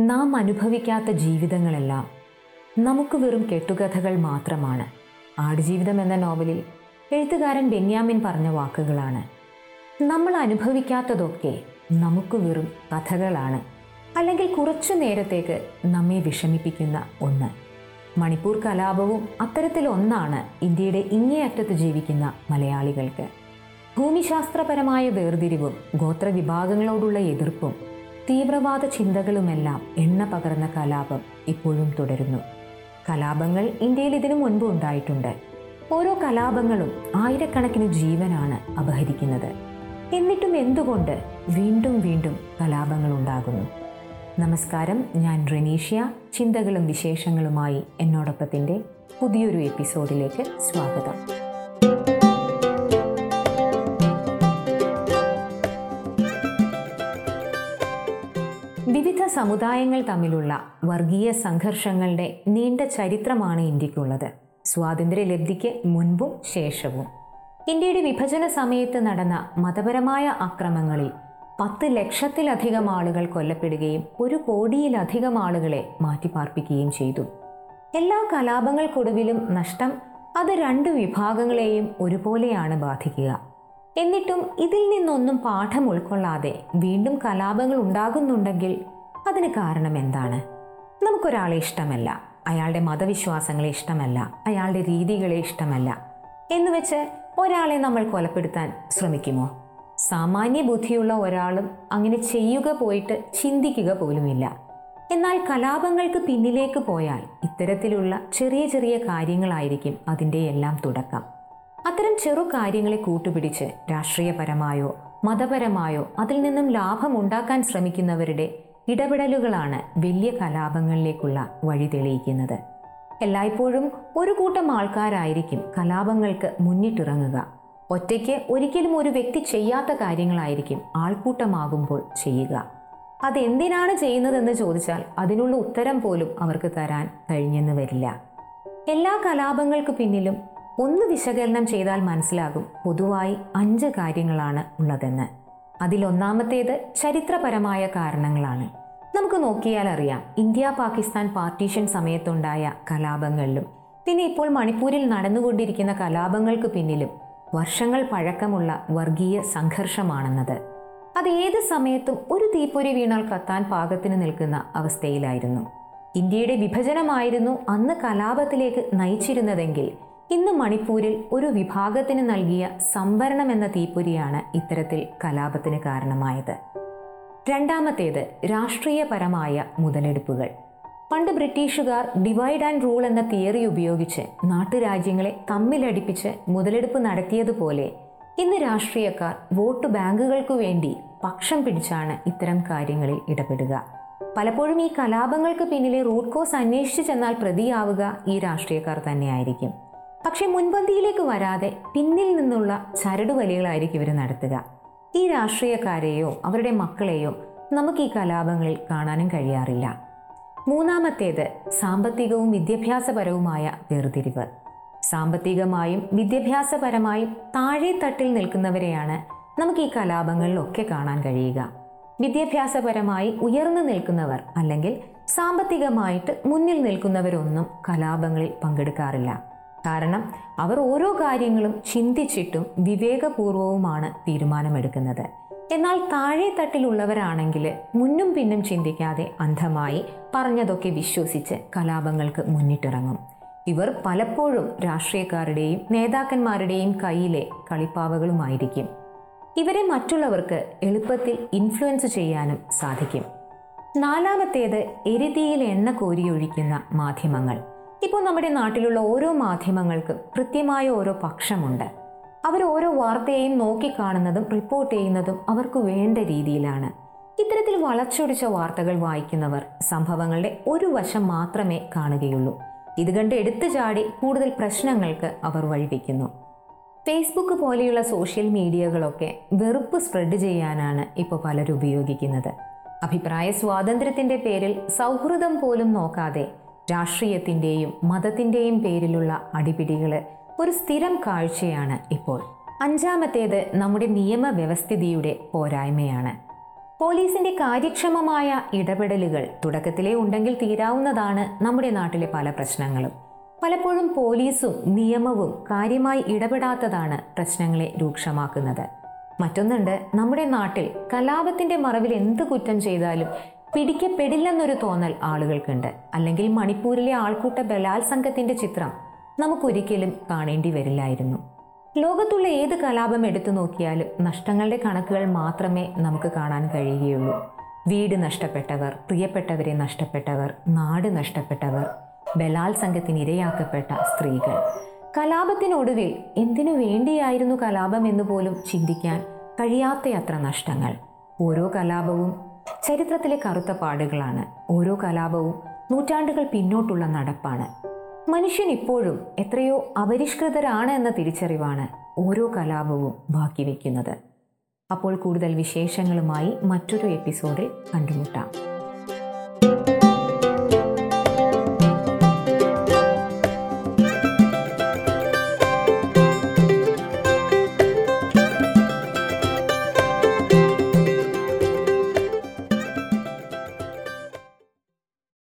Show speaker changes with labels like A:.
A: നാം അനുഭവിക്കാത്ത ജീവിതങ്ങളെല്ലാം നമുക്ക് വെറും കെട്ടുകഥകൾ മാത്രമാണ്. ആടുജീവിതം എന്ന നോവലിൽ എഴുത്തുകാരൻ ബെന്യാമിൻ പറഞ്ഞ വാക്കുകളാണ്. നമ്മൾ അനുഭവിക്കാത്തതൊക്കെ നമുക്ക് വെറും കഥകളാണ്. അല്ലെങ്കിൽ കുറച്ചു നേരത്തേക്ക് നമ്മെ വിഷമിപ്പിക്കുന്ന ഒന്ന്. മണിപ്പൂർ കലാപവും അത്തരത്തിലൊന്നാണ് ഇന്ത്യയുടെ ഇങ്ങേയറ്റത്ത് ജീവിക്കുന്ന മലയാളികൾക്ക്. ഭൂമിശാസ്ത്രപരമായ വേർതിരിവും ഗോത്രവിഭാഗങ്ങളോടുള്ള എതിർപ്പും തീവ്രവാദ ചിന്തകളുമെല്ലാം എണ്ണ പകർന്ന കലാപം ഇപ്പോഴും തുടരുന്നു. കലാപങ്ങൾ ഇന്ത്യയിൽ ഇതിനു മുൻപ് ഉണ്ടായിട്ടുണ്ട്. ഓരോ കലാപങ്ങളും ആയിരക്കണക്കിന് ജീവനാണ് അപഹരിക്കുന്നത്. എന്നിട്ടും എന്തുകൊണ്ട് വീണ്ടും വീണ്ടും കലാപങ്ങൾ ഉണ്ടാകുന്നു? നമസ്കാരം ഞാൻ റെനീഷ്യ. ചിന്തകളും വിശേഷങ്ങളുമായി എന്നോടൊപ്പത്തിന്റെ പുതിയൊരു എപ്പിസോഡിലേക്ക് സ്വാഗതം. വിവിധ സമുദായങ്ങൾ തമ്മിലുള്ള വർഗീയ സംഘർഷങ്ങളുടെ നീണ്ട ചരിത്രമാണ് ഇന്ത്യക്കുള്ളത്. സ്വാതന്ത്ര്യലബ്ധിക്ക് മുൻപും ശേഷവും. ഇന്ത്യയുടെ വിഭജന സമയത്ത് നടന്ന മതപരമായ അക്രമങ്ങളിൽ പത്ത് ലക്ഷത്തിലധികം ആളുകൾ കൊല്ലപ്പെടുകയും ഒരു കോടിയിലധികം ആളുകളെ മാറ്റിപ്പാർപ്പിക്കുകയും ചെയ്തു. എല്ലാ കലാപങ്ങൾക്കൊടുവിലും നഷ്ടം അത് രണ്ട് വിഭാഗങ്ങളെയും ഒരുപോലെയാണ് ബാധിക്കുക. എന്നിട്ടും ഇതിൽ നിന്നൊന്നും പാഠം ഉൾക്കൊള്ളാതെ വീണ്ടും കലാപങ്ങൾ ഉണ്ടാകുന്നുണ്ടെങ്കിൽ അതിന് കാരണം എന്താണ്? നമുക്കൊരാളെ ഇഷ്ടമല്ല അയാളുടെ മതവിശ്വാസങ്ങളെ ഇഷ്ടമല്ല അയാളുടെ രീതികളെ ഇഷ്ടമല്ല എന്ന് വെച്ച് ഒരാളെ നമ്മൾ കൊലപ്പെടുത്താൻ ശ്രമിക്കുമോ? സാമാന്യ ബുദ്ധിയുള്ള ഒരാളും അങ്ങനെ ചെയ്യുക പോയിട്ട് ചിന്തിക്കുക പോലുമില്ല. എന്നാൽ കലാപങ്ങൾക്ക് പിന്നിലേക്ക് പോയാൽ ഇത്തരത്തിലുള്ള ചെറിയ ചെറിയ കാര്യങ്ങളായിരിക്കും അതിന്റെ എല്ലാം തുടക്കം. അത്തരം ചെറു കാര്യങ്ങളെ കൂട്ടുപിടിച്ച് രാഷ്ട്രീയപരമായോ മതപരമായോ അതിൽ നിന്നും ലാഭം ഉണ്ടാക്കാൻ ശ്രമിക്കുന്നവരുടെ ഇടപെടലുകളാണ് വലിയ കലാപങ്ങളിലേക്കുള്ള വഴി തെളിയിക്കുന്നത്. എല്ലായ്പ്പോഴും ഒരു കൂട്ടം ആൾക്കാരായിരിക്കും കലാപങ്ങൾക്ക് മുന്നിട്ടിറങ്ങുക. ഒറ്റയ്ക്ക് ഒരിക്കലും ഒരു വ്യക്തി ചെയ്യാത്ത കാര്യങ്ങളായിരിക്കും ആൾക്കൂട്ടമാകുമ്പോൾ ചെയ്യുക. അതെന്തിനാണ് ചെയ്യുന്നതെന്ന് ചോദിച്ചാൽ അതിനുള്ള ഉത്തരം പോലും അവർക്ക് തരാൻ കഴിഞ്ഞെന്ന് വരില്ല. എല്ലാ കലാപങ്ങൾക്ക് പിന്നിലും ഒന്ന് വിശകലനം ചെയ്താൽ മനസ്സിലാകും പൊതുവായി അഞ്ച് കാര്യങ്ങളാണ് ഉള്ളതെന്ന്. അതിലൊന്നാമത്തേത് ചരിത്രപരമായ കാരണങ്ങളാണ്. നമുക്ക് നോക്കിയാൽ അറിയാം ഇന്ത്യ പാകിസ്ഥാൻ പാർട്ടീഷൻ സമയത്തുണ്ടായ കലാപങ്ങളിലും പിന്നെ ഇപ്പോൾ മണിപ്പൂരിൽ നടന്നുകൊണ്ടിരിക്കുന്ന കലാപങ്ങൾക്ക് പിന്നിലും വർഷങ്ങൾ പഴക്കമുള്ള വർഗീയ സംഘർഷമാണെന്നത്. അത് ഏത് സമയത്തും ഒരു തീപ്പൊരി വീണാൽ കത്താൻ പാകത്തിന് നിൽക്കുന്ന അവസ്ഥയിലായിരുന്നു. ഇന്ത്യയുടെ വിഭജനമായിരുന്നു അന്ന് കലാപത്തിലേക്ക് നയിച്ചിരുന്നതെങ്കിൽ ഇന്ന് മണിപ്പൂരിൽ ഒരു വിഭാഗത്തിന് നൽകിയ സംവരണം എന്ന തീപ്പൊരിയാണ് ഇത്തരത്തിൽ കലാപത്തിന് കാരണമായത്. രണ്ടാമത്തേത് രാഷ്ട്രീയപരമായ മുതലെടുപ്പുകൾ. പണ്ട് ബ്രിട്ടീഷുകാർ ഡിവൈഡ് ആൻഡ് റൂൾ എന്ന തിയറി ഉപയോഗിച്ച് നാട്ടുരാജ്യങ്ങളെ തമ്മിലടിപ്പിച്ച് മുതലെടുപ്പ് നടത്തിയതുപോലെ ഇന്ന് രാഷ്ട്രീയക്കാർ വോട്ട് ബാങ്കുകൾക്കു വേണ്ടി പക്ഷം പിടിച്ചാണ് ഇത്തരം കാര്യങ്ങളിൽ ഇടപെടുക. പലപ്പോഴും ഈ കലാപങ്ങൾക്ക് പിന്നിലെ റൂട്ട് കോസ് അന്വേഷിച്ചു ചെന്നാൽ പ്രതിയാവുക ഈ രാഷ്ട്രീയക്കാർ തന്നെയായിരിക്കും. പക്ഷെ മുൻപന്തിയിലേക്ക് വരാതെ പിന്നിൽ നിന്നുള്ള ചരടുവലികളായിരിക്കും ഇവർ നടത്തുക. ഈ രാഷ്ട്രീയക്കാരെയോ അവരുടെ മക്കളെയോ നമുക്ക് ഈ കലാപങ്ങളിൽ കാണാനും കഴിയാറില്ല. മൂന്നാമത്തേത് സാമ്പത്തികവും വിദ്യാഭ്യാസപരവുമായ വേർതിരിവ്. സാമ്പത്തികമായും വിദ്യാഭ്യാസപരമായും താഴെ തട്ടിൽ നിൽക്കുന്നവരെയാണ് നമുക്ക് ഈ കലാപങ്ങളിലൊക്കെ കാണാൻ കഴിയുക. വിദ്യാഭ്യാസപരമായി ഉയർന്നു നിൽക്കുന്നവർ അല്ലെങ്കിൽ സാമ്പത്തികമായിട്ട് മുന്നിൽ നിൽക്കുന്നവരൊന്നും കലാപങ്ങളിൽ പങ്കെടുക്കാറില്ല. കാരണം അവർ ഓരോ കാര്യങ്ങളും ചിന്തിച്ചിട്ടും വിവേകപൂർവവുമാണ് തീരുമാനമെടുക്കുന്നത്. എന്നാൽ താഴെ തട്ടിലുള്ളവരാണെങ്കിൽ മുന്നും പിന്നും ചിന്തിക്കാതെ അന്ധമായി പറഞ്ഞതൊക്കെ വിശ്വസിച്ച് കലാപങ്ങൾക്ക് മുന്നിട്ടിറങ്ങും. ഇവർ പലപ്പോഴും രാഷ്ട്രീയക്കാരുടെയും നേതാക്കന്മാരുടെയും കയ്യിലെ കളിപ്പാവകളുമായിരിക്കും. ഇവരെ മറ്റുള്ളവർക്ക് എളുപ്പത്തിൽ ഇൻഫ്ലുവൻസ് ചെയ്യാനും സാധിക്കും. നാലാമത്തേത് എരുതിയിൽ എണ്ണ കോരിയൊഴിക്കുന്ന മാധ്യമങ്ങൾ. ഇപ്പോൾ നമ്മുടെ നാട്ടിലുള്ള ഓരോ മാധ്യമങ്ങൾക്കും കൃത്യമായ ഓരോ പക്ഷമുണ്ട്. അവർ ഓരോ വാർത്തയെയും നോക്കിക്കാണുന്നതും റിപ്പോർട്ട് ചെയ്യുന്നതും അവർക്ക് വേണ്ട രീതിയിലാണ്. ഇത്തരത്തിൽ വളച്ചൊടിച്ച വാർത്തകൾ വായിക്കുന്നവർ സംഭവങ്ങളുടെ ഒരു വശം മാത്രമേ കാണുകയുള്ളൂ. ഇത് കണ്ട് എടുത്തു ചാടി കൂടുതൽ പ്രശ്നങ്ങൾക്ക് അവർ വഴിവെക്കുന്നു ഫേസ്ബുക്ക് പോലെയുള്ള സോഷ്യൽ മീഡിയകളൊക്കെ വെറുപ്പ് സ്പ്രെഡ് ചെയ്യാനാണ് ഇപ്പോൾ പലരും ഉപയോഗിക്കുന്നത്. അഭിപ്രായ സ്വാതന്ത്ര്യത്തിന്റെ പേരിൽ സൗഹൃദം പോലും നോക്കാതെ രാഷ്ട്രീയത്തിന്റെയും മതത്തിന്റെയും പേരിലുള്ള അടിപിടികൾ ഒരു സ്ഥിരം കാഴ്ചയാണ് ഇപ്പോൾ. അഞ്ചാമത്തേത് നമ്മുടെ നിയമവ്യവസ്ഥിതിയുടെ പോരായ്മയാണ്. പോലീസിന്റെ കാര്യക്ഷമമായ ഇടപെടലുകൾ തുടക്കത്തിലേ ഉണ്ടെങ്കിൽ തീരാവുന്നതാണ് നമ്മുടെ നാട്ടിലെ പല പ്രശ്നങ്ങളും. പലപ്പോഴും പോലീസും നിയമവും കാര്യമായി ഇടപെടാത്തതാണ് പ്രശ്നങ്ങളെ രൂക്ഷമാക്കുന്നത്. മറ്റൊന്നുണ്ട് നമ്മുടെ നാട്ടിൽ കലാപത്തിന്റെ മറവിൽ എന്ത് കുറ്റം ചെയ്താലും പിടിക്കപ്പെടില്ലെന്നൊരു തോന്നൽ ആളുകൾക്കുണ്ട്. അല്ലെങ്കിൽ മണിപ്പൂരിലെ ആൾക്കൂട്ട ബലാത്സംഗത്തിന്റെ ചിത്രം നമുക്കൊരിക്കലും കാണേണ്ടി വരില്ലായിരുന്നു. ലോകത്തുള്ള ഏത് കലാപം എടുത്തു നോക്കിയാലും നഷ്ടങ്ങളുടെ കണക്കുകൾ മാത്രമേ നമുക്ക് കാണാൻ കഴിയുകയുള്ളൂ. വീട് നഷ്ടപ്പെട്ടവർ പ്രിയപ്പെട്ടവരെ നഷ്ടപ്പെട്ടവർ നാട് നഷ്ടപ്പെട്ടവർ ബലാത്സംഗത്തിന് ഇരയാക്കപ്പെട്ട സ്ത്രീകൾ. കലാപത്തിനൊടുവിൽ എന്തിനു വേണ്ടിയായിരുന്നു കലാപം എന്ന് പോലും ചിന്തിക്കാൻ കഴിയാത്തയത്ര നഷ്ടങ്ങൾ. ഓരോ കലാപവും ചരിത്രത്തിലെ കറുത്ത പാടുകളാണ് ഓരോ കലാപവും നൂറ്റാണ്ടുകൾ പിന്നോട്ടുള്ള നടപ്പാണ്. മനുഷ്യൻ ഇപ്പോഴും എത്രയോ അപരിഷ്കൃതരാണ് എന്ന തിരിച്ചറിവാണ് ഓരോ കലാപവും ബാക്കി വയ്ക്കുന്നത് അപ്പോൾ കൂടുതൽ വിശേഷങ്ങളുമായി മറ്റൊരു എപ്പിസോഡിൽ കണ്ടുമുട്ടാം.